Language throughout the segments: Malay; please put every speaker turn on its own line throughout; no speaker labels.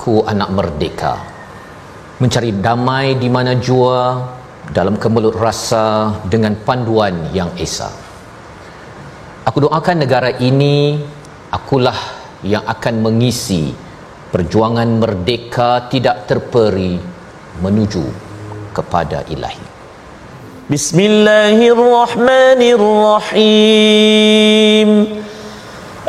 Aku anak merdeka. Mencari damai di mana jua Dalam kemelut rasa Dengan panduan yang esa. Aku doakan negara ini Akulah yang akan mengisi Perjuangan merdeka tidak terperi Menuju kepada ilahi.
Bismillahirrahmanirrahim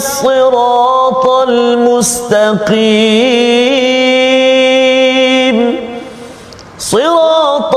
الصراط المستقيم. صراط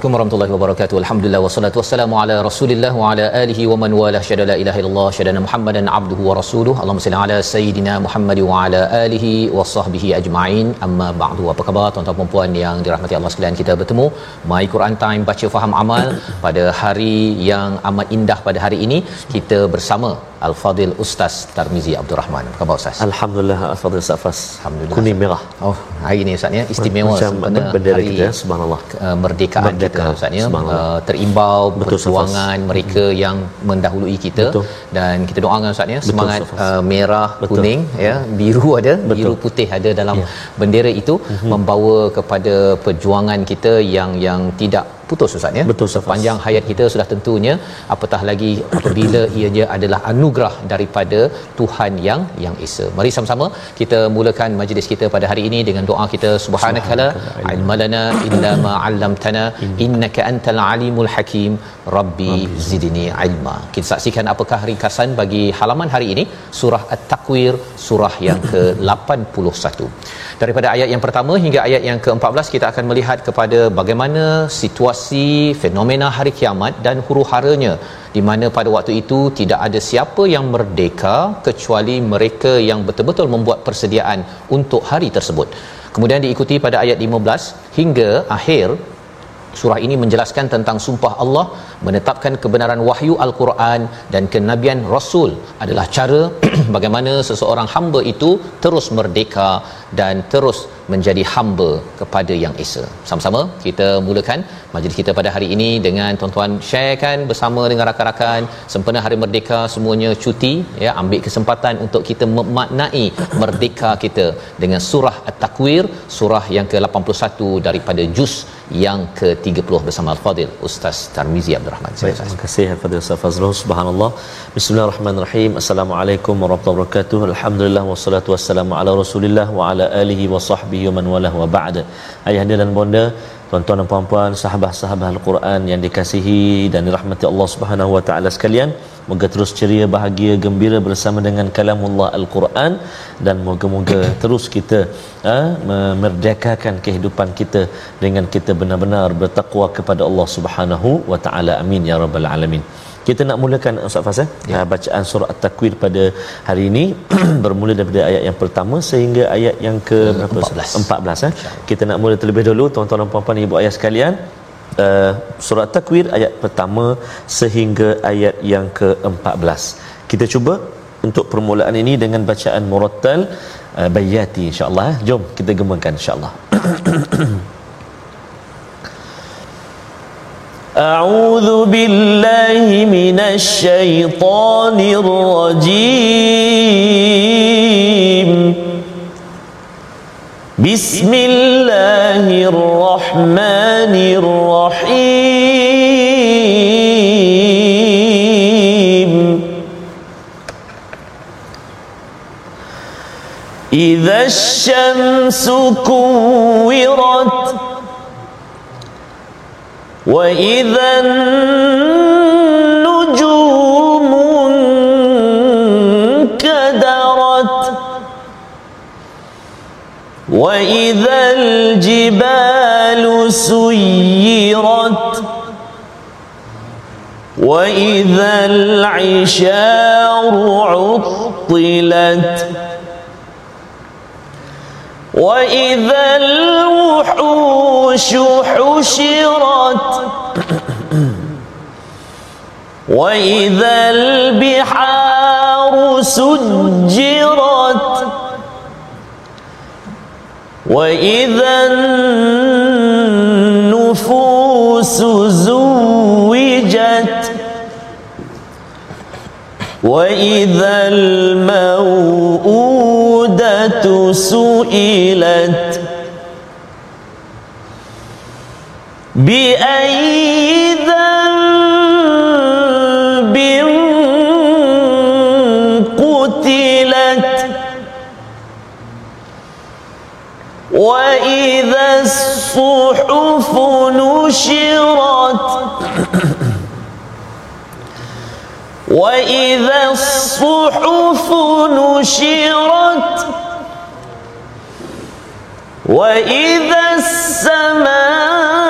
Assalamualaikum warahmatullahi wabarakatuh. Alhamdulillah wassalatu wassalamu ala Rasulillah wa ala alihi wa man wala syada la ilaha illallah syada Muhammadan abduhu wa rasuluh. Allahumma salli ala sayidina Muhammad wa ala alihi wa sahbihi ajma'in. Amma ba'du. Apa khabar tuan-tuan dan puan yang dirahmati Allah sekalian? Kita bertemu My Quran Time baca faham amal pada hari yang amat indah pada hari ini. Kita bersama Al-Fadil Ustaz Tarmizi Abdul Rahman. Apa khabar Ustaz?
Alhamdulillah Al-Fadil Safas.
Alhamdulillah.
Kuning merah.
Oh, hari ini Ustaz ya istimewa
Macam
sempena
bendera
hari
kita, subhanallah.
uh, merdekaan
Merdeka,
kita Ustaz ya
subhanallah.
uh, terimbau
Betul,
perjuangan mereka yang mendahului kita
Betul.
dan kita doakan Ustaz ya semangat
Safas.
uh, merah
Betul.
kuning ya biru ada
Betul.
biru putih ada dalam
Ya.
bendera itu membawa kepada perjuangan kita yang yang tidak putus Ustaz ya
Betul, Safas.
sepanjang hayat kita sudah tentunya apatah lagi apabila ianya adalah anugerah daripada Tuhan yang yang esa. Mari sama-sama kita mulakan majlis kita pada hari ini dengan doa kita subhanakala ilmalana illa ma 'allamtana innaka antal alimul hakim rabbi zidni ilma. Kita saksikan apakah ringkasan bagi halaman hari ini surah at-takwir surah yang ke-81. Daripada ayat yang pertama hingga ayat yang ke-14 kita akan melihat kepada bagaimana situasi fenomena hari kiamat dan huru-haranya di mana pada waktu itu tidak ada siapa yang merdeka kecuali mereka yang betul-betul membuat persediaan untuk hari tersebut. Kemudian diikuti pada ayat 15 hingga akhir Surah ini menjelaskan tentang sumpah Allah menetapkan kebenaran wahyu Al-Quran dan kenabian Rasul adalah cara bagaimana seseorang hamba itu terus merdeka dan terus menjadi hamba kepada yang esa. Sama-sama kita mulakan majlis kita pada hari ini dengan tuan-tuan sharekan bersama dengan rakan-rakan sempena hari merdeka semuanya cuti ya ambil kesempatan untuk kita memaknai merdeka kita dengan surah At-Takwir surah yang ke-81 daripada juz yang ke-30 bersama Al-Fadil Ustaz Tarmizi Abdul Rahman.
Baik, terima kasih Al-Fadhil Ustaz Fazrul. Subhanallah. Bismillahirrahmanirrahim. Assalamualaikum warahmatullahi wabarakatuh. Alhamdulillah wassalatu wassalamu ala Rasulillah wa ala alihi wa sahbihi wa man walah wa ba'd. Ayahanda dan bonda, tuan-tuan dan puan-puan, sahabat-sahabat Al-Quran yang dikasihi dan dirahmati Allah Subhanahu wa taala sekalian, moga terus ceria, bahagia, gembira bersama dengan kalamullah Al-Quran dan moga-moga terus kita ha, memerdekakan kehidupan kita dengan kita benar-benar bertakwa kepada Allah Subhanahu wa taala. Amin ya rabbal alamin. Kita nak mulakan Ustaz Fas ya. bacaan surah At-Takwir pada hari ini bermula daripada ayat yang pertama sehingga ayat yang ke berapa?
14.
14 eh. Kita nak mula terlebih dahulu tuan-tuan dan puan-puan ibu ayah sekalian. Uh, surah Takwir ayat pertama sehingga ayat yang ke-14. Kita cuba untuk permulaan ini dengan bacaan murattal uh, bayati insya-Allah. eh. Jom kita gemakan insya-Allah. أعوذ بالله من الشيطان الرجيم. بسم الله الرحمن الرحيم. إذا الشمس كورت وإذا النجوم انكدرت وإذا الجبال سيرت وإذا العشار عطلت وإذا الوحوش حشرت وإذا البحار سجرت. وإذا النفوس زوجت. وإذا الموءودة سئلت. بأي ذنب قتلت. وإذا الصحف نشرت. وإذا الصحف نشرت. وإذا السماء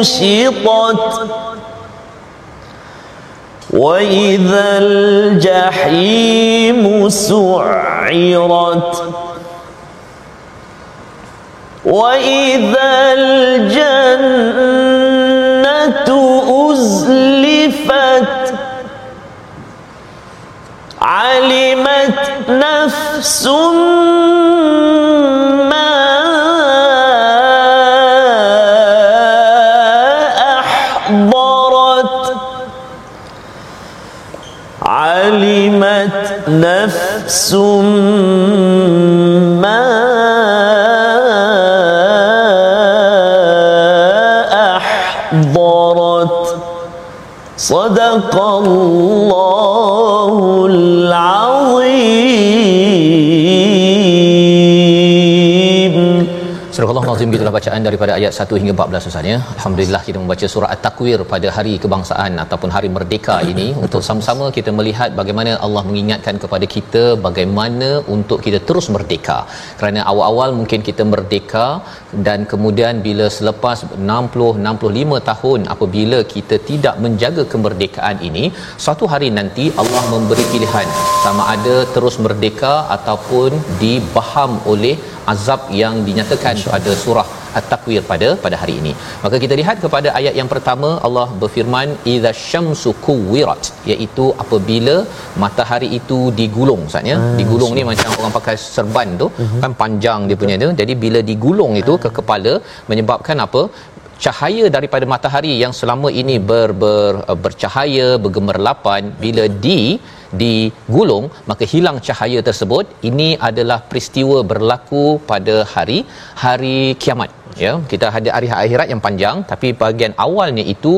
كشطت وإذا الجحيم سعرت. وإذا الجنة أزلفت. علمت نفس نفس ما أحضرت. صدق الله.
Gitulah bacaan daripada ayat 1 hingga 14 Ustaz ya. Alhamdulillah kita membaca surah At-Takwir pada hari kebangsaan ataupun hari merdeka ini untuk sama-sama kita melihat bagaimana Allah mengingatkan kepada kita bagaimana untuk kita terus merdeka. Kerana awal-awal mungkin kita merdeka dan kemudian bila selepas 60 65 tahun apabila kita tidak menjaga kemerdekaan ini, suatu hari nanti Allah memberi pilihan sama ada terus merdeka ataupun dibaham oleh azab yang dinyatakan pada surah At-Takwir pada pada hari ini. Maka kita lihat kepada ayat yang pertama Allah berfirman idza syamsu kuwirat iaitu apabila matahari itu digulung Ustaz ya. Hmm, digulung ni macam orang pakai serban tu uh-huh. kan panjang dia punya tu. Jadi bila digulung itu ke kepala menyebabkan apa? cahaya daripada matahari yang selama ini ber, ber bercahaya bergemerlapan bila di digulung maka hilang cahaya tersebut. Ini adalah peristiwa berlaku pada hari hari kiamat. Ya kita ada hari akhirat yang panjang tapi bahagian awalnya itu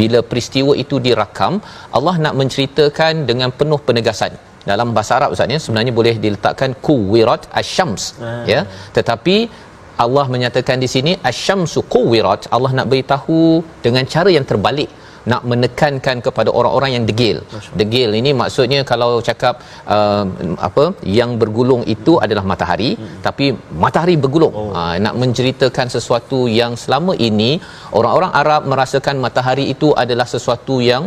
bila peristiwa itu dirakam Allah nak menceritakan dengan penuh penegasan. Dalam bahasa Arab Ustaz ya sebenarnya boleh diletakkan kuwirat asyams hmm. ya. Tetapi Allah menyatakan di sini asyamsu kuwirat Allah nak beritahu dengan cara yang terbalik nak menekankan kepada orang-orang yang degil. Degil ini maksudnya kalau cakap uh, apa yang bergulung itu adalah matahari hmm. tapi matahari bergulung. Oh. Uh, nak menceritakan sesuatu yang selama ini orang-orang Arab merasakan matahari itu adalah sesuatu yang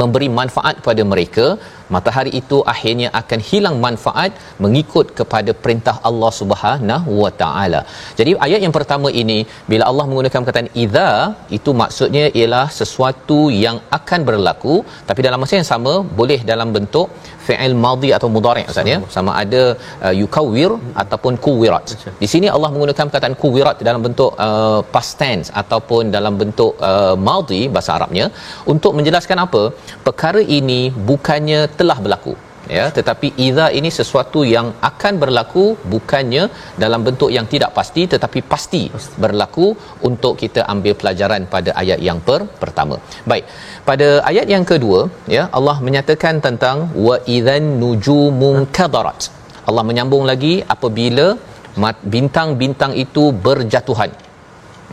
memberi manfaat kepada mereka matahari itu akhirnya akan hilang manfaat mengikut kepada perintah Allah Subhanahu wa taala. Jadi ayat yang pertama ini bila Allah menggunakan perkataan idza itu maksudnya ialah sesuatu yang akan berlaku tapi dalam masa yang sama boleh dalam bentuk fi'il madhi atau mudhari' ustaz ya sama ada uh, yukawwir ataupun kuwirat. Di sini Allah menggunakan perkataan kuwirat dalam bentuk uh, past tense ataupun dalam bentuk uh, madhi bahasa Arabnya untuk menjelaskan apa? Perkara ini bukannya telah berlaku ya. Tetapi idza ini sesuatu yang akan berlaku bukannya dalam bentuk yang tidak pasti tetapi pasti, pasti. berlaku untuk kita ambil pelajaran pada ayat yang per pertama. Baik pada ayat yang kedua ya Allah menyatakan tentang wa idzan nujumun kadarat Allah menyambung lagi apabila bintang-bintang itu berjatuhan.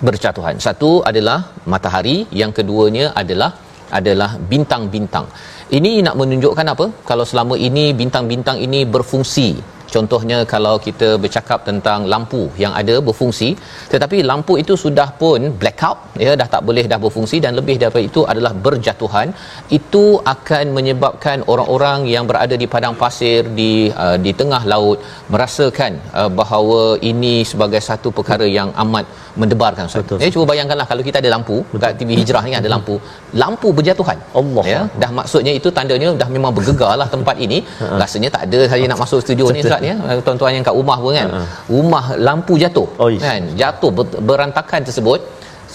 Berjatuhan. Satu adalah matahari yang keduanya adalah adalah bintang-bintang ini nak menunjukkan apa? Kalau selama ini bintang-bintang ini berfungsi Contohnya kalau kita bercakap tentang lampu yang ada berfungsi tetapi lampu itu sudah pun blackout ya dah tak boleh dah berfungsi dan lebih daripada itu adalah berjatuhan itu akan menyebabkan orang-orang yang berada di padang pasir di uh, di tengah laut merasakan uh, bahawa ini sebagai satu perkara yang amat mendebarkan. Ustaz. Ya cuba bayangkanlah kalau kita ada lampu Betul. kat TV Hijrah ni ada lampu lampu berjatuhan.
Allah.
Ya dah maksudnya itu tandanya dah memang bergegarlah tempat ini. Rasanya tak ada saya nak masuk studio ni Ustaz ya. Tuan-tuan yang kat rumah pun kan. Uh-huh. rumah lampu jatuh oh, kan. Jatuh ber- berantakan tersebut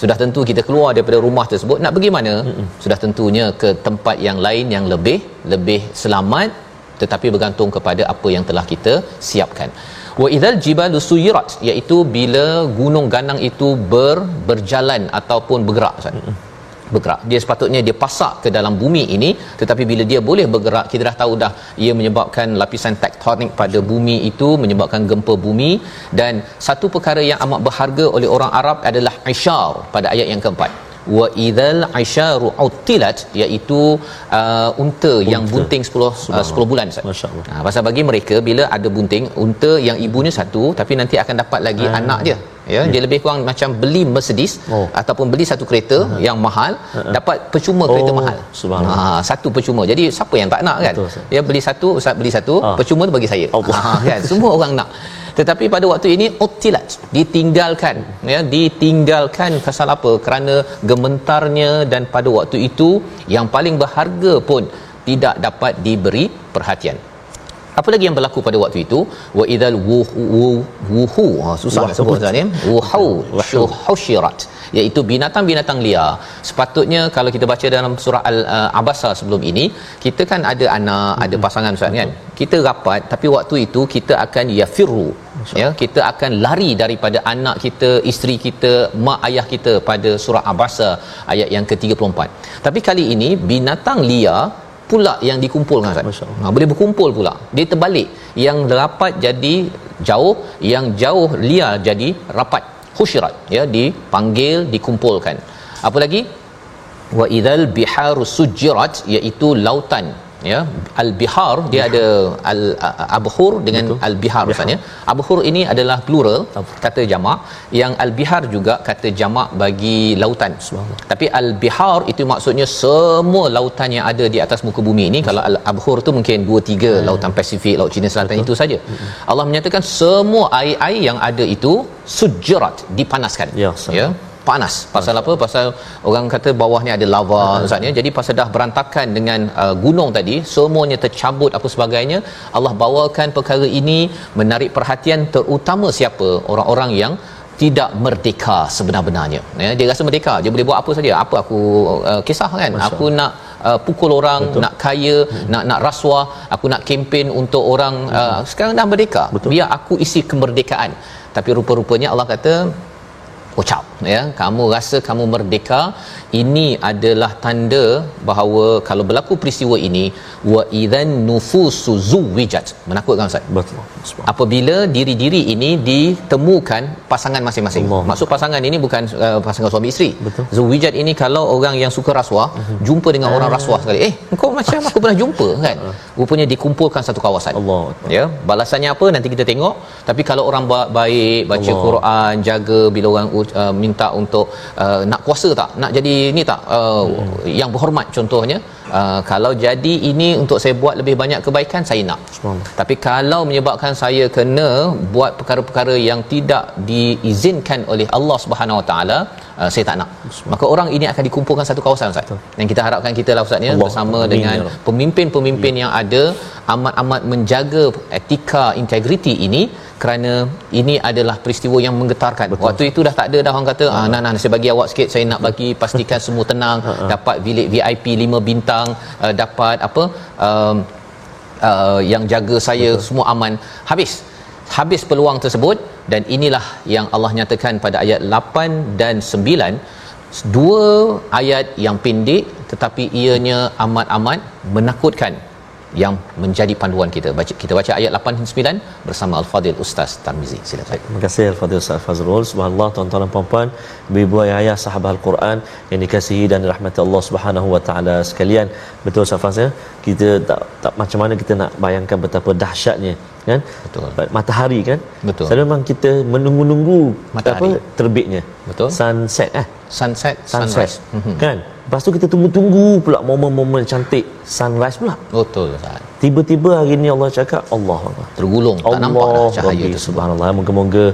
sudah tentu kita keluar daripada rumah tersebut. Nak pergi mana? Uh-huh. sudah tentunya ke tempat yang lain yang lebih lebih selamat tetapi bergantung kepada apa yang telah kita siapkan. Wa idzal jibalu suyirat iaitu bila gunung ganang itu ber, berjalan ataupun bergerak Ustaz bergerak. Dia sepatutnya dia pasak ke dalam bumi ini tetapi bila dia boleh bergerak kita dah tahu dah ia menyebabkan lapisan tektonik pada bumi itu menyebabkan gempa bumi. Dan satu perkara yang amat berharga oleh orang Arab adalah isyar pada ayat yang keempat. Wa idzal aisyaru utilat iaitu uh, unta yang bunting 10 uh, 10 bulan masyaallah. Ha pasal bagi mereka bila ada bunting unta yang ibunya satu tapi nanti akan dapat lagi hmm. anak dia ya hmm. dia lebih kurang macam beli Mercedes oh. ataupun beli satu kereta hmm. yang mahal hmm. dapat percuma oh. kereta mahal subhanallah ha satu percuma jadi siapa yang tak nak kan Betul, ya beli satu ustaz beli satu ah. percuma tu bagi saya Allah. ha kan semua orang nak tetapi pada waktu ini utilat ditinggalkan ya ditinggalkan pasal apa kerana gementarnya dan pada waktu itu yang paling berharga pun tidak dapat diberi perhatian apa lagi yang berlaku pada waktu itu? Wa idzal wuhu ha susah nak sebut tuan ya wuhu. Syuhushirat iaitu binatang-binatang liar. Sepatutnya kalau kita baca dalam surah al-abasa sebelum ini kita kan ada anak hmm. ada pasangan ustaz kan? Kita rapat tapi waktu itu kita akan yafiru ya? Kita akan lari daripada anak kita isteri kita mak ayah kita pada surah abasa ayat yang ke-34. Tapi kali ini binatang liar pula yang dikumpulkan Ustaz. Ha, boleh berkumpul pula. Dia terbalik. Yang rapat jadi jauh, yang jauh liar jadi rapat. Khusyirat ya dipanggil dikumpulkan. Apa lagi? Wa idzal biharu sujirat iaitu lautan ya al-bihar dia ada al-abhur dengan Betul. al-bihar maksudnya abhur ini adalah plural kata jamak. Yang al-bihar juga kata jamak bagi lautan. Tapi al-bihar itu maksudnya semua lautan yang ada di atas muka bumi ini kalau al-abhur tu mungkin 2 3 hmm. lautan Pasifik laut Cina Selatan Betul. itu saja. Hmm. Allah menyatakan semua air-air yang ada itu sujrat dipanaskan. Ya, ya panas. Pasal apa? Pasal orang kata bawah ni ada lava ustaz ya. Jadi pasal dah berantakan dengan uh, gunung tadi semuanya tercabut apa sebagainya Allah bawakan perkara ini menarik perhatian terutama siapa? Orang-orang yang tidak merdeka sebenar-benarnya. Ya dia rasa merdeka. Dia boleh buat apa saja. Apa aku uh, kisah kan? Masya. aku nak uh, pukul orang Betul. nak kaya hmm. nak nak rasuah aku nak kempen untuk orang uh, hmm. sekarang dah merdeka. Betul. biar aku isi kemerdekaan. Tapi rupa-rupanya Allah kata ucap ya. Kamu rasa kamu merdeka. Ini adalah tanda bahawa kalau berlaku peristiwa ini wa idzan nufusu zuwijat. Menakutkan ustaz? Betul apabila diri-diri ini ditemukan pasangan masing-masing. Allah. maksud pasangan ini bukan uh, pasangan suami isteri. Betul. Zuwijat ini kalau orang yang suka rasuah uh-huh. jumpa dengan uh orang rasuah sekali. Eh kau macam aku pernah jumpa kan? Uh rupanya dikumpulkan satu kawasan. Allah. Ya balasannya apa? Nanti kita tengok. Tapi kalau orang baik baca Allah. Quran jaga bila orang uh, minta untuk uh, nak kuasa tak? Nak jadi ni tak? Uh, hmm. yang berhormat contohnya uh, kalau jadi ini untuk saya buat lebih banyak kebaikan saya nak. Tapi kalau menyebabkan saya kena buat perkara-perkara yang tidak diizinkan oleh Allah Subhanahu Wa Taala uh, saya tak nak maka orang ini akan dikumpulkan satu kawasan ustaz yang kita harapkan kita lah ustaz ya bersama Amin. dengan ya pemimpin-pemimpin ya. yang ada amat-amat menjaga etika integriti ini kerana ini adalah peristiwa yang menggetarkan Betul. waktu itu dah tak ada dah orang kata ah nah, nah saya bagi awak sikit saya nak bagi pastikan semua tenang dapat bilik VIP 5 bintang uh, dapat apa um, uh, yang jaga saya Betul. semua aman habis habis peluang tersebut dan inilah yang Allah nyatakan pada ayat 8 dan 9 dua ayat yang pendek tetapi ianya amat-amat menakutkan yang menjadi panduan kita. Baca kita baca ayat 8 dan 9 bersama al-fadil ustaz Tarmizi. Silakan.
Terima kasih al-fadil ustaz Fazrul subhanallah tuan-tuan dan puan-puan ibu ayah sahabat al-Quran yang dikasihi dan dirahmati Allah Subhanahu wa taala sekalian. Betul ustaz Faz ya? Kita tak, tak macam mana kita nak bayangkan betapa dahsyatnya kan?
Betul.
Matahari kan?
Betul.
Selalu memang kita menunggu-nunggu matahari. apa terbitnya.
Betul.
Sunset eh?
Sunset
sunset
sunrise
mm-hmm. kan Lepas tu kita tunggu-tunggu pula momen-momen cantik sunrise pula.
Betul Ustaz.
Tiba-tiba hari ni Allah cakap Allah Allah.
Tergulung
Allah
tak nampak dah cahaya
Rabbi, Subhanallah. Moga-moga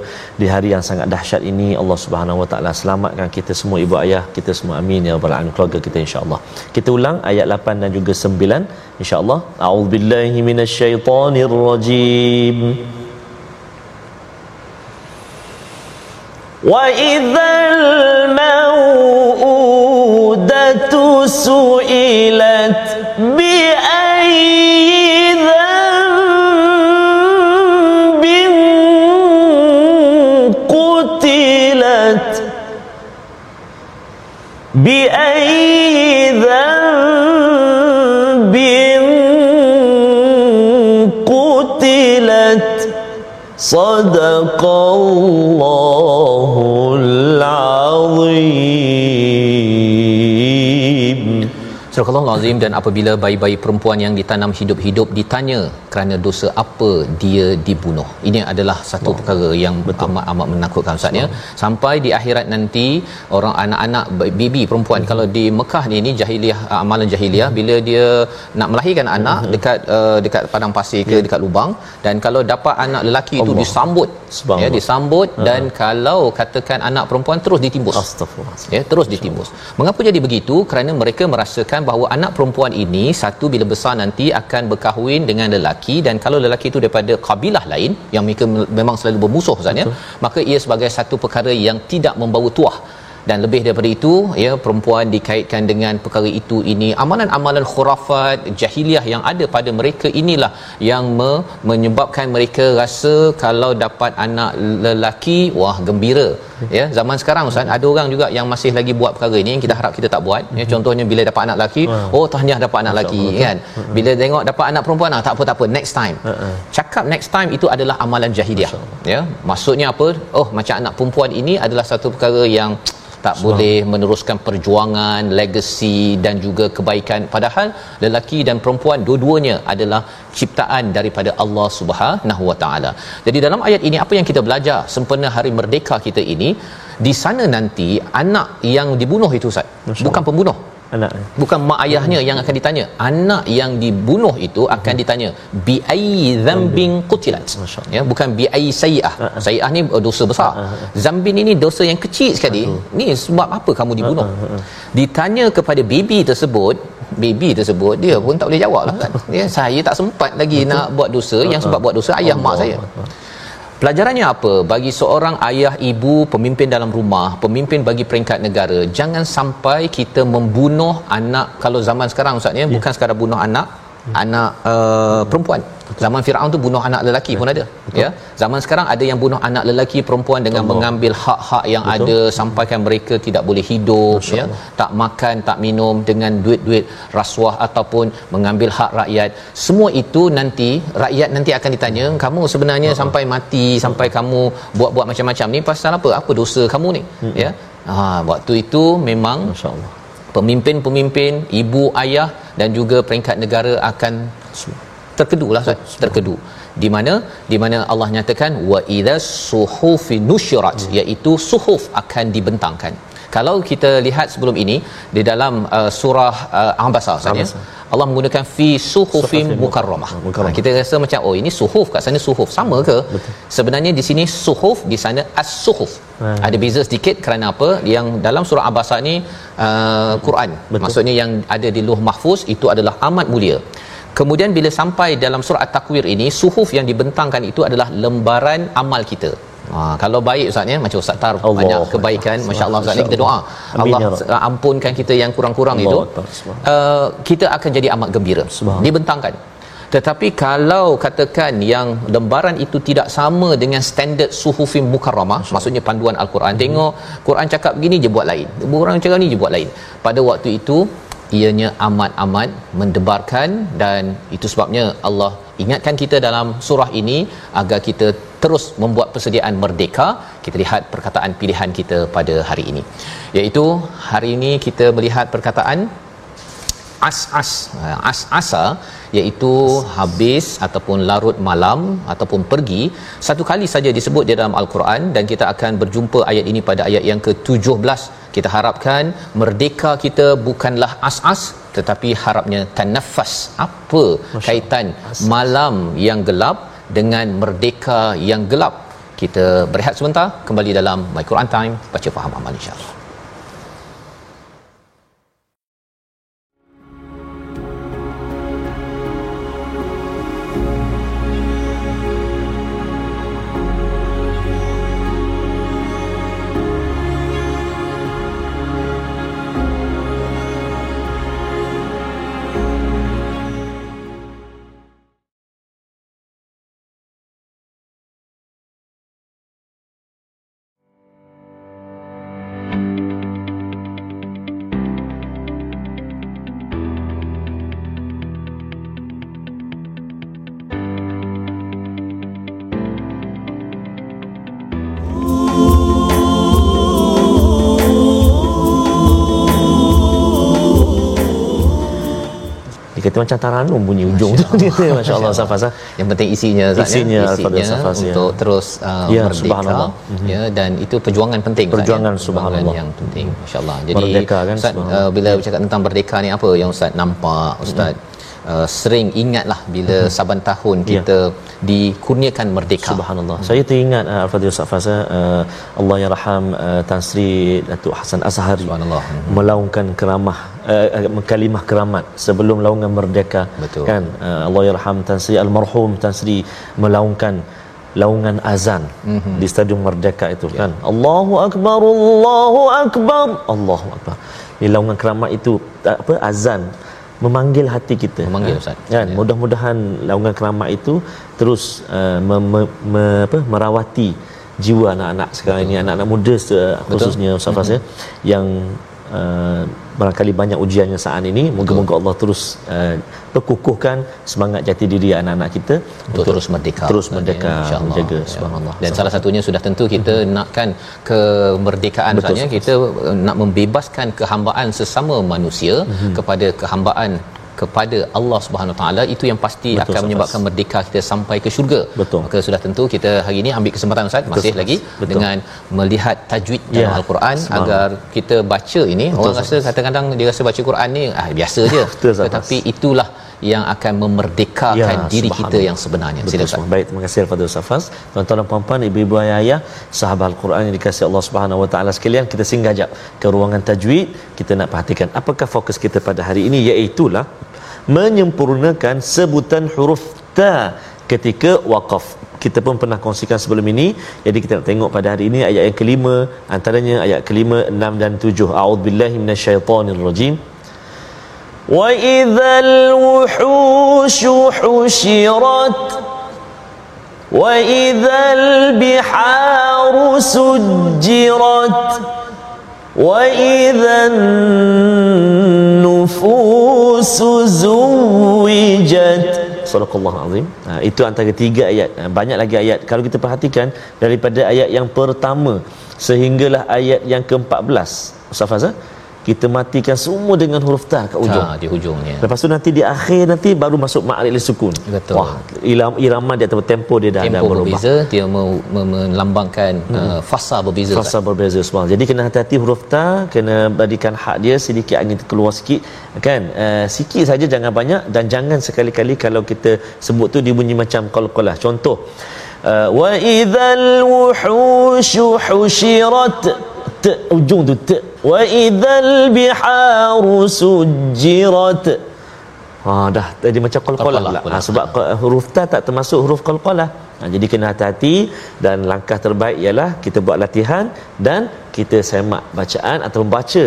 di hari yang sangat dahsyat ini Allah Subhanahu Wa Taala selamatkan kita semua ibu ayah kita semua amin ya rabbal alamin keluarga kita insya-Allah. Kita ulang ayat 8 dan juga 9 insya-Allah. A'udzubillahi minasyaitonirrajim. وإذا الموءودة سئلت بأي ذنب قتلت؟ بأي ذنب قتلت؟ صدق الله
Surah Al-Azim dan apabila bayi-bayi perempuan yang ditanam hidup-hidup ditanya kerana dosa apa dia dibunuh. Ini adalah satu wow. perkara yang Betul. amat amat menakutkan Ustaz ya. Sampai di akhirat nanti orang anak-anak baby perempuan hmm. kalau di Mekah ni ini jahiliah amalan jahiliah hmm. bila dia nak melahirkan anak hmm. dekat uh, dekat padang pasir ke yeah. dekat lubang dan kalau dapat anak lelaki Allah. itu disambut ya disambut uh-huh. dan kalau katakan anak perempuan terus ditimbus.
Astagfirullah.
Ya terus ditimbus. Mengapa jadi begitu? Kerana mereka merasakan bahawa anak perempuan ini satu bila besar nanti akan berkahwin dengan lelaki dan kalau lelaki itu daripada kabilah lain yang mereka memang selalu bermusuh Ustaz ya maka ia sebagai satu perkara yang tidak membawa tuah dan lebih daripada itu ya perempuan dikaitkan dengan perkara itu ini amalan-amalan khurafat jahiliah yang ada pada mereka inilah yang me- menyebabkan mereka rasa kalau dapat anak lelaki wah gembira. Ya zaman sekarang ustaz ada orang juga yang masih lagi buat perkara ini yang kita harap kita tak buat. Ya contohnya bila dapat anak lelaki oh tahniah dapat anak lelaki kan? Bila tengok dapat anak perempuan ah tak apa tak apa next time. Cakap next time itu adalah amalan jahiliah. Ya maksudnya apa? Oh macam anak perempuan ini adalah satu perkara yang tak boleh meneruskan perjuangan legasi dan juga kebaikan. Padahal lelaki dan perempuan dua-duanya adalah ciptaan daripada Allah Subhanahu Wa Taala. Jadi dalam ayat ini apa yang kita belajar sempena hari merdeka kita ini? Di sana nanti anak yang dibunuh itu Ustaz bukan pembunuh anak. Bukan mak ayahnya yang akan ditanya. Anak yang dibunuh itu akan ditanya bi ai dzambin. qutilat? Ya bukan bi ai sayiah ah, ah. sayiah ni dosa besar. Ah, zambin ini dosa yang kecil sekali. Ni sebab apa kamu dibunuh? Ditanya kepada baby tersebut baby tersebut dia pun tak boleh jawab lah kan. Ya saya tak sempat lagi nak buat dosa yang sebab buat dosa ayah mak saya Pelajarannya apa? Bagi seorang ayah, ibu, pemimpin dalam rumah, pemimpin bagi peringkat negara, jangan sampai kita membunuh anak kalau zaman sekarang Ustaz ya, yeah. bukan sekadar bunuh anak, hmm. anak uh, perempuan. Zaman Firaun tu bunuh anak lelaki pun ada. Betul. Ya. Zaman sekarang ada yang bunuh anak lelaki perempuan dengan Allah. mengambil hak-hak yang Betul. ada sampaikan mereka tidak boleh hidup ya. Tak makan, tak minum dengan duit-duit rasuah ataupun mengambil hak rakyat. Semua itu nanti rakyat nanti akan ditanya, kamu sebenarnya uh sampai mati, sampai kamu buat-buat macam-macam ni pasal apa? Apa dosa kamu ni? uh Ya. Ha, waktu itu memang masya-Allah pemimpin-pemimpin, ibu, ayah dan juga peringkat negara akan terkedulah kan terkedu di mana di mana Allah nyatakan wa idza suhufi nusyirat hmm. iaitu suhuf akan dibentangkan kalau kita lihat sebelum ini di dalam uh, surah uh, Al-Baqarah saja Allah menggunakan fi suhufin mukarramah. Ha, kita rasa macam oh ini suhuf kat sana suhuf sama ke? Betul. Sebenarnya di sini suhuf di sana as-suhuf. Hmm. Ada beza sedikit kerana apa? Yang dalam surah Al-Baqarah ni uh, Quran. Betul. Maksudnya yang ada di Luh Mahfuz itu adalah amat mulia. Kemudian bila sampai dalam surah At-Takwir ini, suhuf yang dibentangkan itu adalah lembaran amal kita. Ha, kalau baik Ustaz ya macam Ustaz Tar Allah banyak kebaikan masya-Allah Ustaz ni kita doa. Allah ya ampunkan kita yang kurang-kurang itu. Uh, kita akan jadi amat gembira. Dibentangkan. Tetapi kalau katakan yang lembaran itu tidak sama dengan standard suhufin mukarramah maksudnya panduan al-Quran. Hmm. tengok Quran cakap begini je buat lain. Quran cakap ni je buat lain. Pada waktu itu ianya amat-amat mendebarkan dan itu sebabnya Allah ingatkan kita dalam surah ini agar kita terus membuat persediaan merdeka. Kita lihat perkataan pilihan kita pada hari ini. Iaitu hari ini kita melihat perkataan as-as as-asa iaitu habis ataupun larut malam ataupun pergi satu kali saja disebut di dalam al-Quran dan kita akan berjumpa ayat ini pada ayat yang ke-17 kita harapkan merdeka kita bukanlah as-as tetapi harapnya tanafas apa Masya kaitan malam yang gelap dengan merdeka yang gelap? Kita berehat sebentar kembali dalam my Quran time baca faham amal insyaallah
kata macam taranum bunyi ujung tu dia masya-Allah Safas
yang penting isinya
Zat, isinya, ya? isinya
Safas, ya. untuk terus uh, ya, merdeka mhm. ya dan itu perjuangan penting
perjuangan Zat, subhanallah
yang penting masya-Allah jadi merdeka, kan, Ustaz uh, bila bercakap tentang merdeka ni apa yang Ustaz nampak Ustaz hmm. Uh, sering ingatlah bila uh-huh. saban tahun ya. kita yeah. dikurniakan merdeka
subhanallah uh-huh. saya teringat uh, al-fadhil safasa uh, Allah yang raham uh, Tan Sri Datuk Hasan Azhari subhanallah uh-huh. melaungkan keramah uh, kalimah keramat sebelum laungan merdeka
Betul.
kan uh, Allah yang raham Tan Sri almarhum Tan Sri melaungkan laungan azan uh-huh. di stadium merdeka itu yeah. kan Allahu akbar Allahu akbar Allahu akbar di laungan keramat itu apa azan memanggil hati kita
memanggil ustaz
kan ya. mudah-mudahan laungan keramat itu terus uh, me, me, me, apa merawati jiwa anak-anak sekarang Betul. ini anak-anak muda khususnya ustaz mm-hmm. ya yang uh, barangkali banyak ujiannya saat ini. Moga-moga Allah terus uh, perkukuhkan semangat jati diri anak-anak kita
untuk, untuk terus merdeka.
terus merdeka ya, menjaga
ya. subhanallah. Dan salah satunya sudah tentu kita hmm. nakkan kemerdekaan misalnya kita nak membebaskan kehambaan sesama manusia hmm. kepada kehambaan kepada Allah Subhanahu taala itu yang pasti Betul, akan menyebabkan merdeka kita sampai ke syurga.
Betul.
Maka sudah tentu kita hari ini ambil kesempatan Ustaz masih Betul, lagi Betul. dengan melihat tajwid dalam ya. Al-Quran Semang. agar kita baca ini Betul, orang rasa kadang-kadang dia rasa baca Quran ni ah biasa je. Betul, Tetapi itulah yang akan memerdekakan ya, diri kita yang sebenarnya.
Silakan. Baik, terima kasih kepada Safas. Tuan-tuan dan puan-puan, ibu-ibu ayah, sahabat Al-Quran yang dikasihi Allah Subhanahu Wa Taala sekalian, kita singgah jap ke ruangan tajwid. Kita nak perhatikan apakah fokus kita pada hari ini iaitu lah menyempurnakan sebutan huruf ta ketika waqaf kita pun pernah kongsikan sebelum ini jadi kita nak tengok pada hari ini ayat yang kelima antaranya ayat kelima enam dan tujuh a'udzubillahi minasyaitonirrajim wuhushu husyirat wa idzal biharu sujjirat wa idzan nufusu zuwijat Sadaqallahu azim. Ha, itu antara tiga ayat. Ha, banyak lagi ayat. Kalau kita perhatikan daripada ayat yang pertama sehinggalah ayat yang ke-14. Ustaz Fazal, kita matikan semua dengan huruf ta kat ujung. Ha,
di hujungnya.
Lepas tu nanti di akhir nanti baru masuk ma'ril sukun.
Betul. Wah,
irama, irama dia atau tempo dia dah
tempo
dah
berubah. berbeza, dia melambangkan hmm. uh, fasa berbeza.
Fasa kan? berbeza semua. Jadi kena hati-hati huruf ta, kena berikan hak dia sedikit angin keluar sikit kan. Uh, sikit saja jangan banyak dan jangan sekali-kali kalau kita sebut tu dia bunyi macam qalqalah. Contoh uh, wa idzal wuhushu husyirat t ujung tu t wa idzal biharu sujirat ha dah. Tadi macam qalqalah pula. Ha, sebab huruf ta tak termasuk huruf qalqalah ha, jadi kena hati-hati dan langkah terbaik ialah kita buat latihan dan kita semak bacaan atau baca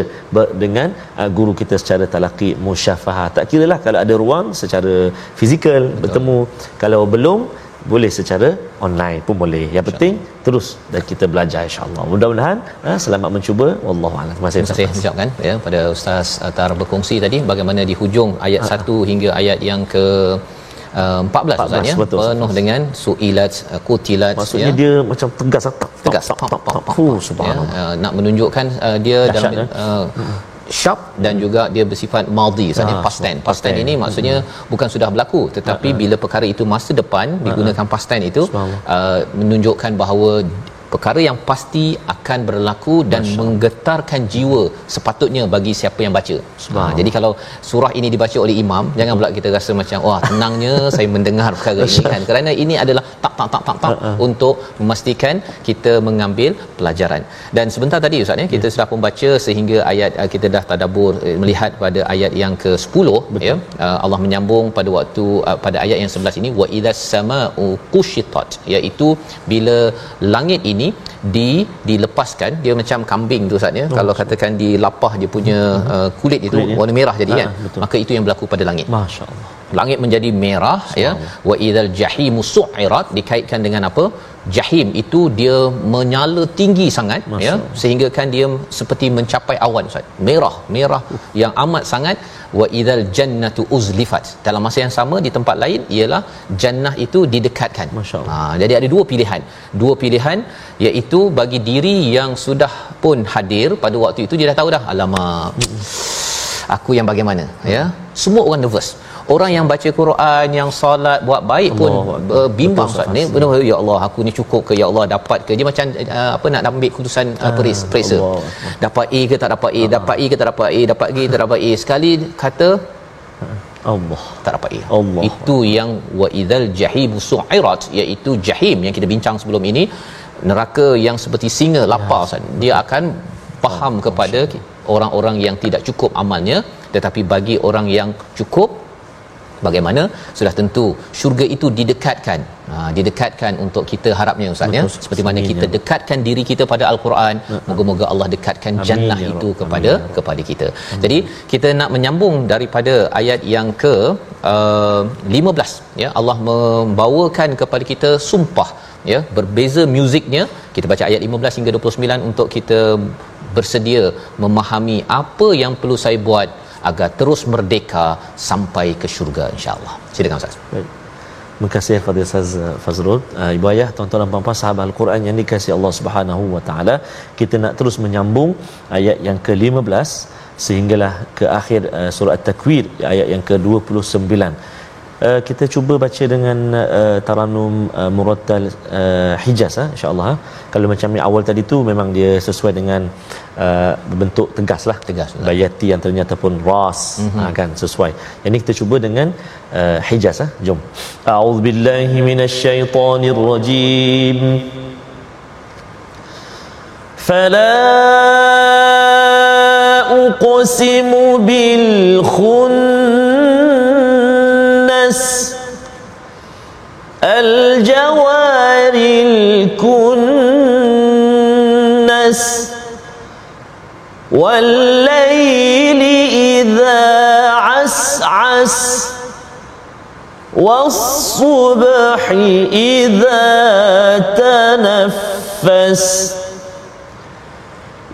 dengan uh, guru kita secara talaqi musyafahah tak kira lah kalau ada ruang secara fizikal Betul. bertemu. Kalau belum boleh secara online pun boleh. Yang penting terus dan kita belajar insyaallah mudah-mudahan ha, selamat mencuba. Wallahu a'lam.
Terima kasih terima kasih. Ucapkan ya pada ustaz Atar berkongsi tadi bagaimana di hujung ayat ha. 1 hingga ayat yang ke uh, 14 Ustaz ya? penuh dengan suilat uh, kutilat
maksudnya ya. dia macam tegas tak?
Tegas. Tak tak tak subhanallah ya, uh, nak menunjukkan uh, dia Dahsyat, dalam ya? uh, sharp dan juga dia bersifat maldi maksudnya ah, past tense past tense ini maksudnya hmm. bukan sudah berlaku tetapi uh-huh. bila perkara itu masa depan digunakan uh-huh. past tense itu uh, menunjukkan bahawa perkara yang pasti akan berlaku dan Masya. menggetarkan jiwa sepatutnya bagi siapa yang baca. Ha, jadi kalau surah ini dibaca oleh imam, jangan pula kita rasa macam wah tenangnya saya mendengar perkara ini kan. Kerana ini adalah tak tak tak tak tak uh-uh. untuk memastikan kita mengambil pelajaran. Dan sebentar tadi ustaz ya kita yeah. sudah membaca sehingga ayat uh, kita dah tadabbur uh, melihat pada ayat yang ke-10 ya. Uh, Allah menyambung pada waktu uh, pada ayat yang 11 ini wa idzas samaa'u qushitat iaitu bila langit ini di dilepaskan dia macam kambing tu saatnya oh, kalau katakan di lapah dia punya hmm. uh, kulit itu kulit, warna merah jadi ha, kan betul. maka itu yang berlaku pada langit
masyaallah
langit menjadi merah ya. Wa idzal jahimu su'irat dikaitkan dengan apa? Jahim itu dia menyala tinggi sangat Masya ya. Sehingga kan dia seperti mencapai awan ustaz. Merah merah uh. yang amat sangat. Wa idzal jannatu uzlifat. Dalam masa yang sama di tempat lain ialah jannah itu didekatkan. Ha, jadi ada dua pilihan. Dua pilihan iaitu bagi diri yang sudah pun hadir pada waktu itu dia dah tahu dah alamak aku yang bagaimana ya. Semua orang nervous orang yang baca Quran yang solat buat baik pun Allah, uh, bimbang Ustaz. Ni benar ya Allah aku ni cukup ke ya Allah dapat ke? Dia macam uh, apa nak ambil keputusan uh, peris periksa. Dapat A ke tak dapat A? Uh. dapat A ke tak dapat A? Dapat G tak dapat A? Sekali kata
Allah.
tak dapat A. Allah. itu yang wa idzal jahim su'irat iaitu jahim yang kita bincang sebelum ini. Neraka yang seperti singa lapar ya. dia akan faham oh, kepada orang-orang yang tidak cukup amalnya tetapi bagi orang yang cukup bagaimana? Sudah tentu syurga itu didekatkan. Ha, didekatkan untuk kita harapnya ustaz ya. Seperti mana kita ya. dekatkan diri kita pada al-Quran moga-moga Allah dekatkan Amin, jannah ya itu kepada Amin. kepada kita. Amin. jadi kita nak menyambung daripada ayat yang ke uh, 15 ya. Allah membawakan kepada kita sumpah ya. Berbeza muziknya kita baca ayat 15 hingga 29 untuk kita bersedia memahami apa yang perlu saya buat agar terus merdeka sampai ke syurga insyaallah. Silakan Ustaz. Baik.
Terima kasih kepada Ustaz Fazrul. Uh, Ibu ayah, tuan-tuan dan puan-puan sahabat Al-Quran yang dikasihi Allah Subhanahu wa taala, kita nak terus menyambung ayat yang ke-15 sehinggalah ke akhir uh, surah At-Takwir ayat yang ke-29. Uh, kita cuba baca dengan uh, taranum uh, murattal uh, Hijaz uh, insyaallah uh. kalau macam yang awal tadi tu memang dia sesuai dengan uh, bentuk tegas lah
tegas
bayati yang ternyata pun ras mm-hmm. uh, kan sesuai yang ini kita cuba dengan uh, Hijaz uh. jom a'udzubillahi minasyaitonirrajim fala uqsimu bil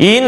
إن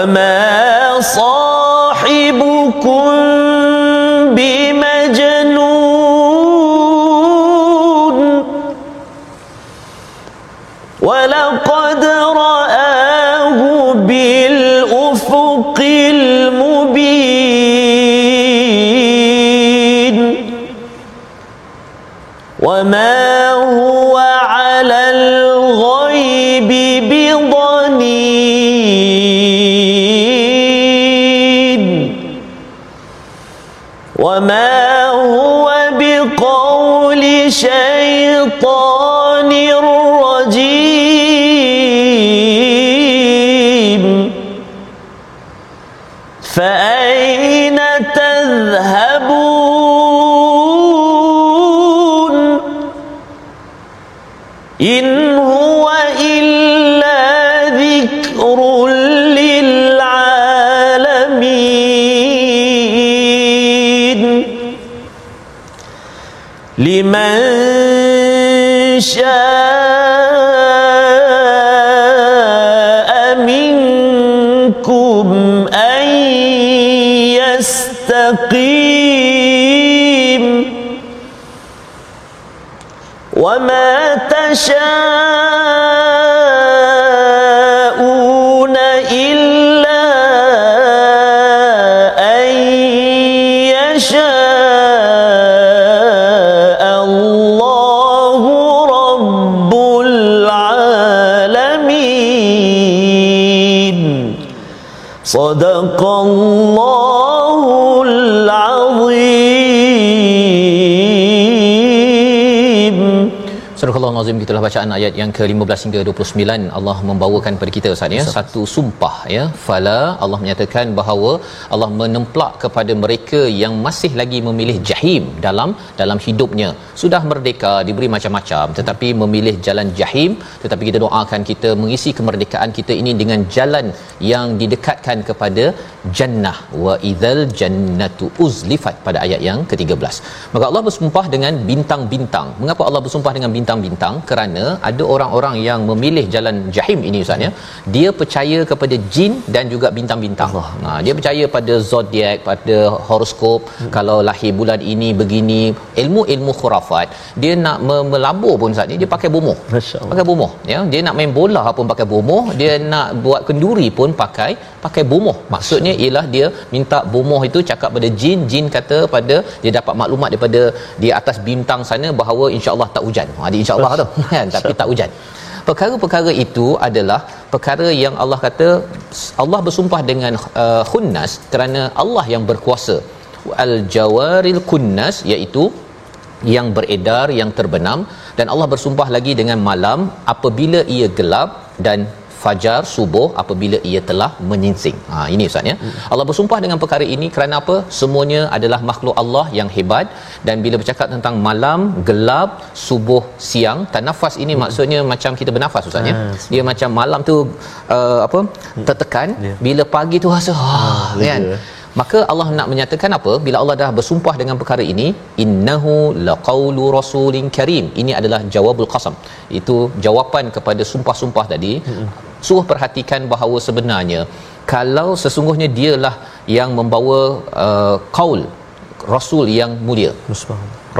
وما صاحبكم بمجنون ولقد رآه بالأفق المبين وما صدق الله
Surah Al-Azim gitulah bacaan ayat yang ke-15 hingga 29 Allah membawakan kepada kita Ustaz ya. Satu sumpah ya. Fala Allah menyatakan bahawa Allah menemplak kepada mereka yang masih lagi memilih jahim dalam dalam hidupnya. Sudah merdeka diberi macam-macam tetapi memilih jalan jahim. Tetapi kita doakan kita mengisi kemerdekaan kita ini dengan jalan yang didekatkan kepada jannah. Wa idzal jannatu uzlifat pada ayat yang ke-13 maka Allah bersumpah dengan bintang-bintang. Mengapa Allah bersumpah dengan bintang-bintang kerana ada orang-orang yang memilih jalan jahim ini ustaz ya. Dia percaya kepada jin dan juga bintang-bintang. Ha dia percaya pada zodiak pada horoskop. Hmm. kalau lahir bulan ini begini ilmu-ilmu khurafat dia nak me- melabur pun ustaz ni dia pakai bomoh. Pakai bomoh ya. Dia nak main bola pun pakai bomoh. Dia nak buat kenduri pun pakai pakai bomoh. Maksudnya ialah dia minta bomoh itu cakap pada jin. Jin kata pada dia dapat maklumat daripada di atas bintang sana bahawa insya-Allah tak hujan. Ha dia insya-Allah tu. Kan? Tapi tak hujan. Perkara-perkara itu adalah perkara yang Allah kata Allah bersumpah dengan uh, khunnas kerana Allah yang berkuasa. Al jawaril kunnas iaitu yang beredar yang terbenam. Dan Allah bersumpah lagi dengan malam apabila ia gelap dan fajar subuh apabila ia telah menyingsing. Ha ini ustaz ya. Hmm. Allah bersumpah dengan perkara ini kerana apa? Semuanya adalah makhluk Allah yang hebat dan bila bercakap tentang malam, gelap, subuh, siang, tanafas ini hmm. maksudnya macam kita bernafas ustaz ya. Hmm. Dia macam malam tu uh, apa? tertekan, yeah. bila pagi tu rasa ha ah, kan. Maka Allah nak menyatakan apa? Bila Allah dah bersumpah dengan perkara ini, innahu laqaulu rasulin karim. Ini adalah jawabul qasam. Itu jawapan kepada sumpah-sumpah tadi. Hmm. Suruh perhatikan bahawa sebenarnya kalau sesungguhnya dialah yang membawa uh, qaul rasul yang mulia.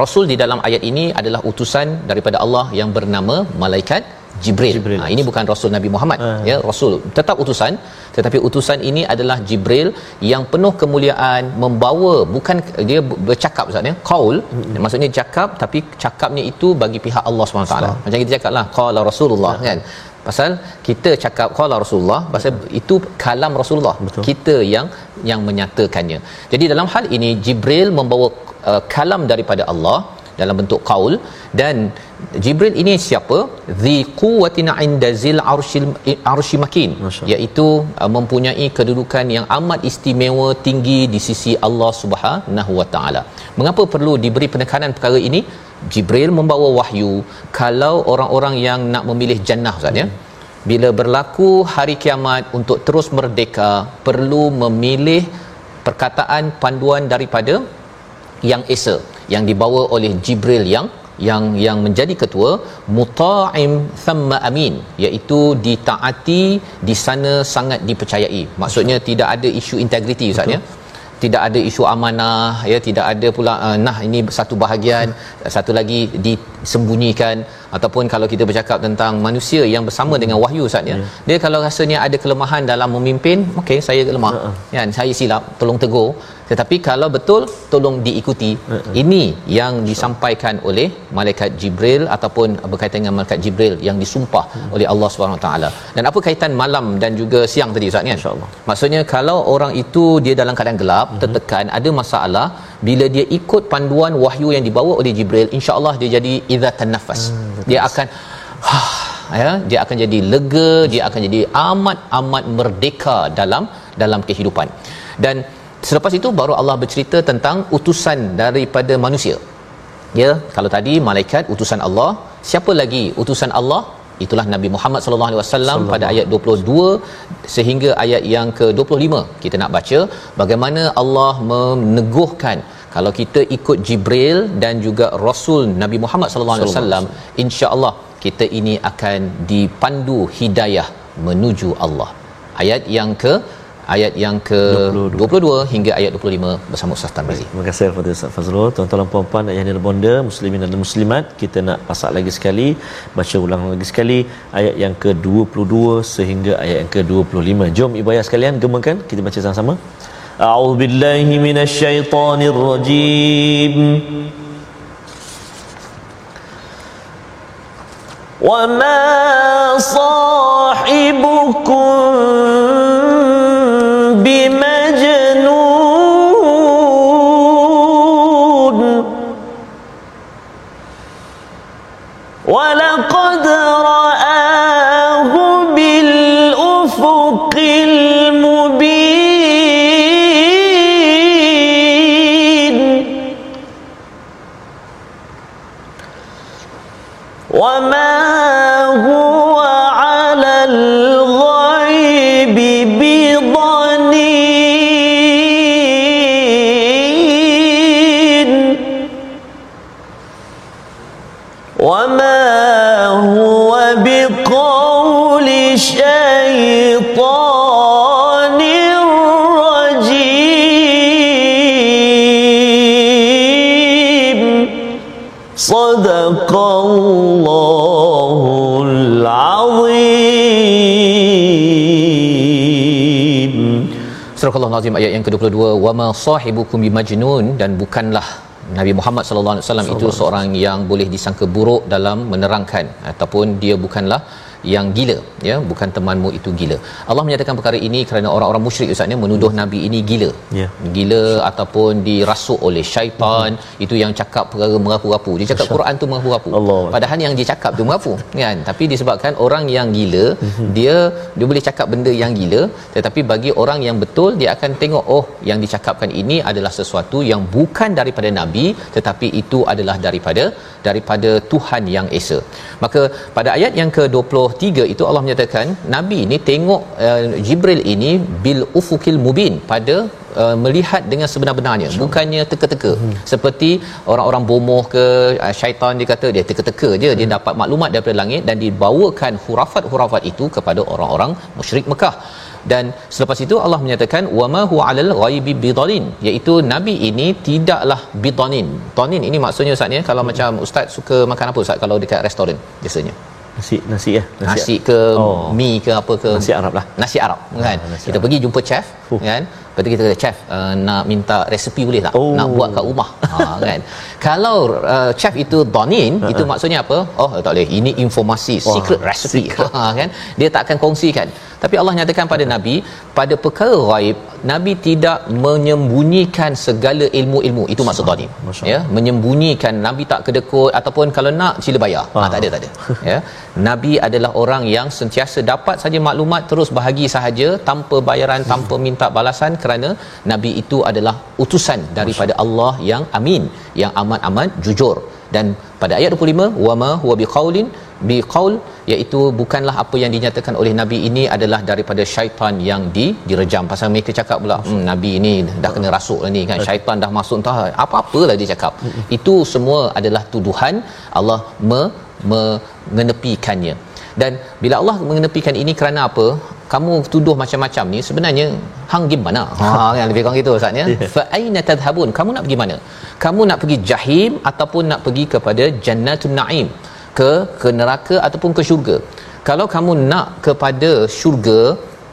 Rasul di dalam ayat ini adalah utusan daripada Allah yang bernama malaikat Jibril. Jibril. Ha, ini bukan Rasul Nabi Muhammad uh. ya, Rasul tetap utusan tetapi utusan ini adalah Jibril yang penuh kemuliaan membawa bukan dia bercakap Ustaz ya, qaul hmm. maksudnya cakap tapi cakapnya itu bagi pihak Allah SWT. So. Macam kita cakaplah qala Rasulullah uh. kan. Pasal kita cakap qala Rasulullah pasal Betul. itu kalam Rasulullah. Betul. Kita yang yang menyatakannya. Jadi dalam hal ini Jibril membawa uh, kalam daripada Allah dalam bentuk qaul dan Jibril ini siapa? Zi quwwatin inda zil arshil arsy makin. Iaitu uh, mempunyai kedudukan yang amat istimewa tinggi di sisi Allah Subhanahu wa taala. Mengapa perlu diberi penekanan perkara ini? Jibril membawa wahyu kalau orang-orang yang nak memilih jannah ustaz ya. Bila berlaku hari kiamat untuk terus merdeka perlu memilih perkataan panduan daripada yang esa yang dibawa oleh Jibril yang yang yang menjadi ketua muta'im thumma amin iaitu ditaati di sana sangat dipercayai. Maksudnya tidak ada isu integriti ustaz ya. Tidak ada isu amanah ya. Tidak ada pula uh, nah ini satu bahagian satu lagi disembunyikan. Ataupun kalau kita bercakap tentang manusia yang bersama hmm. dengan wahyu ustaz ya. Yeah. dia kalau rasanya ada kelemahan dalam memimpin okey saya lemah. Uh-huh. kan saya silap tolong tegur tetapi kalau betul tolong diikuti. Ini yang disampaikan oleh malaikat Jibril ataupun berkaitan dengan malaikat Jibril yang disumpah uh-huh. oleh Allah Subhanahu taala. Dan apa kaitan malam dan juga siang tadi ustaz kan insyaallah. Maksudnya kalau orang itu dia dalam keadaan gelap uh-huh. tertekan ada masalah bila dia ikut panduan wahyu yang dibawa oleh Jibril insya-Allah dia jadi idzatan nafas hmm, dia akan ya dia akan jadi lega dia akan jadi amat amat merdeka dalam dalam kehidupan. Dan selepas itu baru Allah bercerita tentang utusan daripada manusia. Ya kalau tadi malaikat utusan Allah. Siapa lagi utusan Allah? Itulah Nabi Muhammad sallallahu alaihi wasallam pada ayat 22 sehingga ayat yang ke-25 kita nak baca bagaimana Allah meneguhkan kalau kita ikut Jibril dan juga Rasul Nabi Muhammad sallallahu alaihi wasallam. insya-Allah kita ini akan dipandu hidayah menuju Allah. Ayat yang ke ayat yang ke 22, 22 hingga ayat 25 bersama Ustaz Tarmizi.
Terima kasih kepada Ustaz Fazrul. Tuan-tuan dan puan-puan yang ada bonda, muslimin dan muslimat, kita nak pasak lagi sekali, baca ulang lagi sekali ayat yang ke 22 sehingga ayat yang ke 25. Jom ibu ayah sekalian gemakan kita baca sama-sama. A'udzu billahi minasyaitonir rajim. وما صاحبكم
Azim ayat yang ke-22 wama sahibukum bimajnun dan bukanlah Nabi Muhammad sallallahu alaihi wasallam itu seorang yang boleh disangka buruk dalam menerangkan ataupun dia bukanlah yang gila ya? Bukan temanmu itu gila. Allah menyatakan perkara ini kerana orang-orang musyrik ustaz menuduh nabi ini gila. Ya. Gila ataupun dirasuk oleh syaitan hmm. itu yang cakap perkara merapu-rapu. Dia cakap. Quran tu merapu-rapu. Padahal yang dia cakap tu merapu kan? Tapi disebabkan orang yang gila hmm. dia dia boleh cakap benda yang gila tetapi bagi orang yang betul dia akan tengok oh yang dicakapkan ini adalah sesuatu yang bukan daripada nabi tetapi itu adalah daripada daripada Tuhan yang esa. Maka pada ayat yang ke-20 23 itu Allah menyatakan nabi ini tengok uh, Jibril ini bil ufukil mubin pada uh, melihat dengan sebenar-benarnya bukannya teka-teka hmm. seperti orang-orang bomoh ke uh, syaitan dia kata dia teka-teka je hmm. dia dapat maklumat daripada langit dan dibawakan hurafat-hurafat itu kepada orang-orang musyrik Mekah dan selepas itu Allah menyatakan wama huwa alal ghaibi bidalin iaitu nabi ini tidaklah bidanin tonin ini maksudnya ustaz ya kalau hmm. macam ustaz suka makan apa ustaz kalau dekat restoran biasanya
nasi nasi ya
nasi, nasi ke oh. mi ke apa ke
nasi Arab lah
nasi Arab kan ha, nasi kita Arab. pergi jumpa chef uh. kan lepas tu kita kata chef uh, nak minta resepi boleh tak oh. nak buat kat rumah ha kan kalau uh, chef itu donin uh-huh. itu maksudnya apa oh tak boleh ini informasi Wah, secret recipe secret. ha kan dia tak akan kongsikan tapi Allah nyatakan pada uh-huh. nabi pada perkara ghaib nabi tidak menyembunyikan segala ilmu-ilmu. Itu maksud tadi ya menyembunyikan nabi tak kedekut ataupun kalau nak sila bayar. Ha, tak ada tak ada. Ya. Nabi adalah orang yang sentiasa dapat saja maklumat terus bahagi sahaja tanpa bayaran tanpa minta balasan kerana nabi itu adalah utusan daripada Allah yang amin yang amat-amat jujur. Dan pada ayat 25 wama huwa biqaulin biqaul iaitu bukanlah apa yang dinyatakan oleh nabi ini adalah daripada syaitan yang di direjam. Pasal mereka cakap pula hmm, nabi ini dah kena rasuk lah ni kan. Syaitan dah masuk entah apa-apalah dia cakap. Itu semua adalah tuduhan Allah me, mengenepikannya dan bila Allah mengenepikan ini kerana apa? Kamu tuduh macam-macam ni sebenarnya hang pergi mana? Ha kan lebih kurang gitu ustaz ya? Fa aina tadhhabun? Kamu nak pergi mana? Kamu nak pergi jahim ataupun nak pergi kepada jannatun naim ke ke neraka ataupun ke syurga. Kalau kamu nak kepada syurga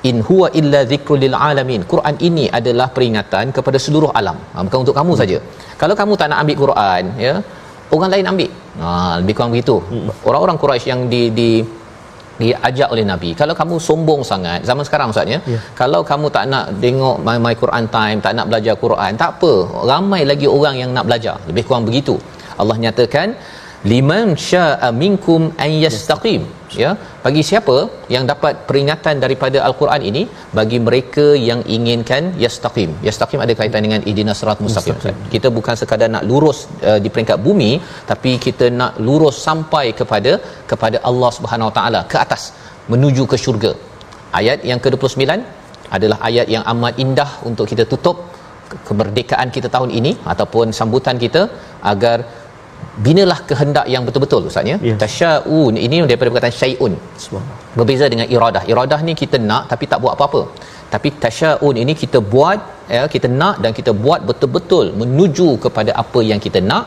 in huwa illa dhikrul lil alamin. Quran ini adalah peringatan kepada seluruh alam. Ha, bukan untuk kamu hmm. saja. Kalau kamu tak nak ambil Quran ya orang lain ambil. Ha lebih kurang begitu. Hmm. orang-orang Quraisy yang di di diajak oleh nabi. Kalau kamu sombong sangat zaman sekarang ustaz ya yeah. kalau kamu tak nak tengok my, my Quran time tak nak belajar Quran tak apa. Ramai lagi orang yang nak belajar. Lebih kurang begitu. Allah nyatakan liman syaa minkum an yastaqim. Ya bagi siapa yang dapat peringatan daripada al-Quran ini bagi mereka yang inginkan yastaqim. Yastaqim ada kaitan dengan ihdinas siratal mustaqim. Kita bukan sekadar nak lurus uh, di peringkat bumi tapi kita nak lurus sampai kepada kepada Allah Subhanahu Wa taala ke atas menuju ke syurga. Ayat yang ke-29 adalah ayat yang amat indah untuk kita tutup kemerdekaan kita tahun ini ataupun sambutan kita agar binalah kehendak yang betul-betul ustaz ya? Yes. tasyaun ini daripada perkataan syai'un. Berbeza dengan iradah. Iradah ni kita nak tapi tak buat apa-apa. Tapi tasyaun ini kita buat ya kita nak dan kita buat betul-betul menuju kepada apa yang kita nak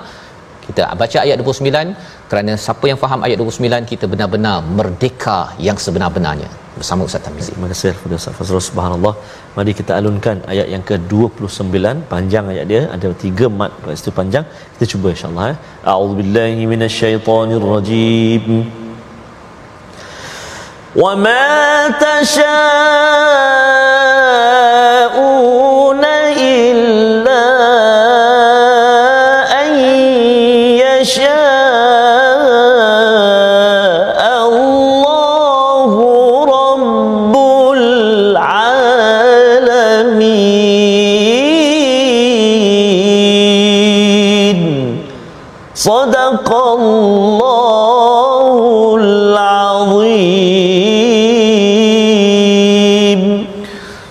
kita baca ayat 29 kerana siapa yang faham ayat 29 kita benar-benar merdeka yang sebenar-benarnya bersama Ustaz Tamizi.
Terima kasih kepada Ustaz Fazrul subhanallah. Mari kita alunkan ayat yang ke-29 panjang ayat dia ada tiga mat kat situ panjang. Kita cuba insya-Allah ya. A'udzubillahi minasyaitonirrajim. Wa ma صدق الله العظيم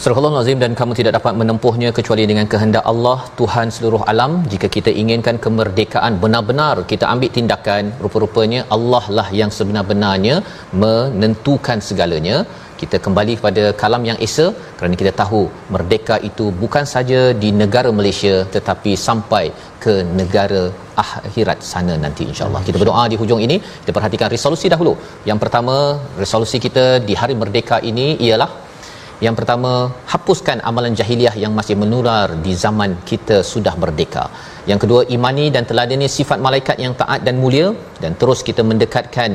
Surah Allah Nazim dan kamu tidak dapat menempuhnya kecuali dengan kehendak Allah Tuhan seluruh alam jika kita inginkan kemerdekaan benar-benar kita ambil tindakan rupa-rupanya Allah lah yang sebenar-benarnya menentukan segalanya kita kembali kepada kalam yang esa kerana kita tahu merdeka itu bukan saja di negara Malaysia tetapi sampai ke negara akhirat sana nanti insyaallah. Kita berdoa di hujung ini. Kita perhatikan resolusi dahulu. Yang pertama resolusi kita di hari merdeka ini ialah yang pertama hapuskan amalan jahiliah yang masih menular di zaman kita sudah merdeka. Yang kedua imani dan teladani sifat malaikat yang taat dan mulia. Dan terus kita mendekatkan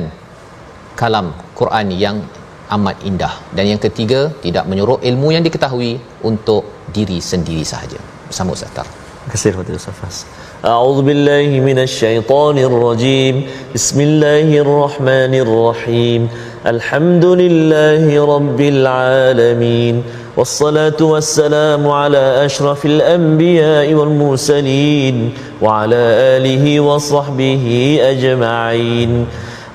kalam Quran yang amat indah dan yang ketiga tidak menyuruh ilmu yang diketahui untuk diri sendiri sahaja bersama Ustaz Tar
terima kasih kepada Ustaz Fas أعوذ بالله من الشيطان الرجيم بسم الله الرحمن الرحيم الحمد لله رب العالمين والصلاة والسلام على أشرف الأنبياء والمرسلين وعلى آله وصحبه أجمعين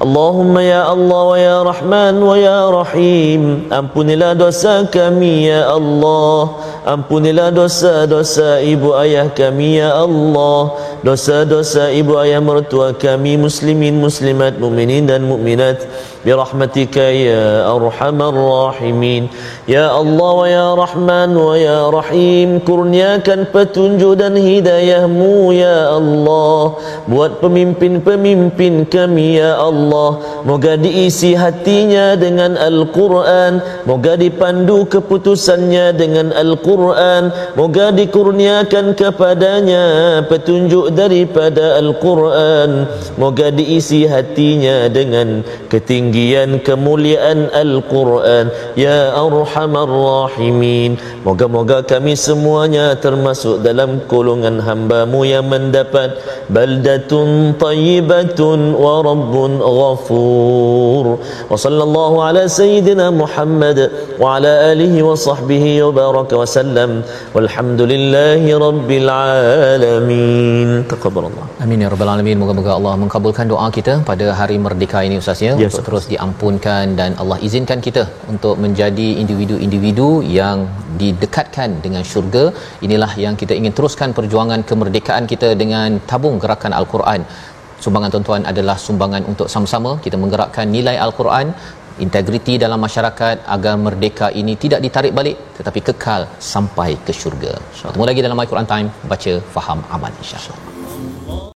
Allahumma ya Allah wa ya Rahman wa ya Rahim. Ampunilah dosa kami ya Allah. Ampunilah dosa-dosa ibu ayah kami ya Allah dosa-dosa ibu ayah mertua kami muslimin muslimat mukminin dan mukminat برحمتك يا أرحم الراحمين يا الله ويا رحمن ويا رحيم kurniakan petunjuk dan hidayahmu ya Allah buat pemimpin-pemimpin kami ya Allah moga diisi hatinya dengan Al-Quran moga dipandu keputusannya dengan Al-Quran moga dikurniakan kepadanya petunjuk daripada Al-Quran. Moga diisi hatinya dengan ketinggian kemuliaan Al-Quran. Ya Arhamar Rahimin. Moga-moga kami semuanya termasuk dalam golongan hambamu yang mendapat Baldatun tayyibatun wa rabbun ghafur. Wa sallallahu ala sayyidina Muhammad Wa ala alihi wa sahbihi wa baraka wa sallam. Walhamdulillahi rabbil alamin
Taqabalallah Amin ya rabbal alamin. Moga-moga Allah mengkabulkan doa kita pada hari merdeka ini Ustaz ya. Yes, untuk terus diampunkan dan Allah izinkan kita untuk menjadi individu-individu yang didekatkan dengan syurga. Inilah yang kita ingin teruskan perjuangan kemerdekaan kita dengan tabung gerakan al-Quran. Sumbangan tuan-tuan adalah sumbangan untuk sama-sama kita menggerakkan nilai al-Quran. Integriti dalam masyarakat agar merdeka ini tidak ditarik balik tetapi kekal sampai ke syurga. Bertemu lagi dalam My Quran Time. Baca faham amal insya-Allah. Allah.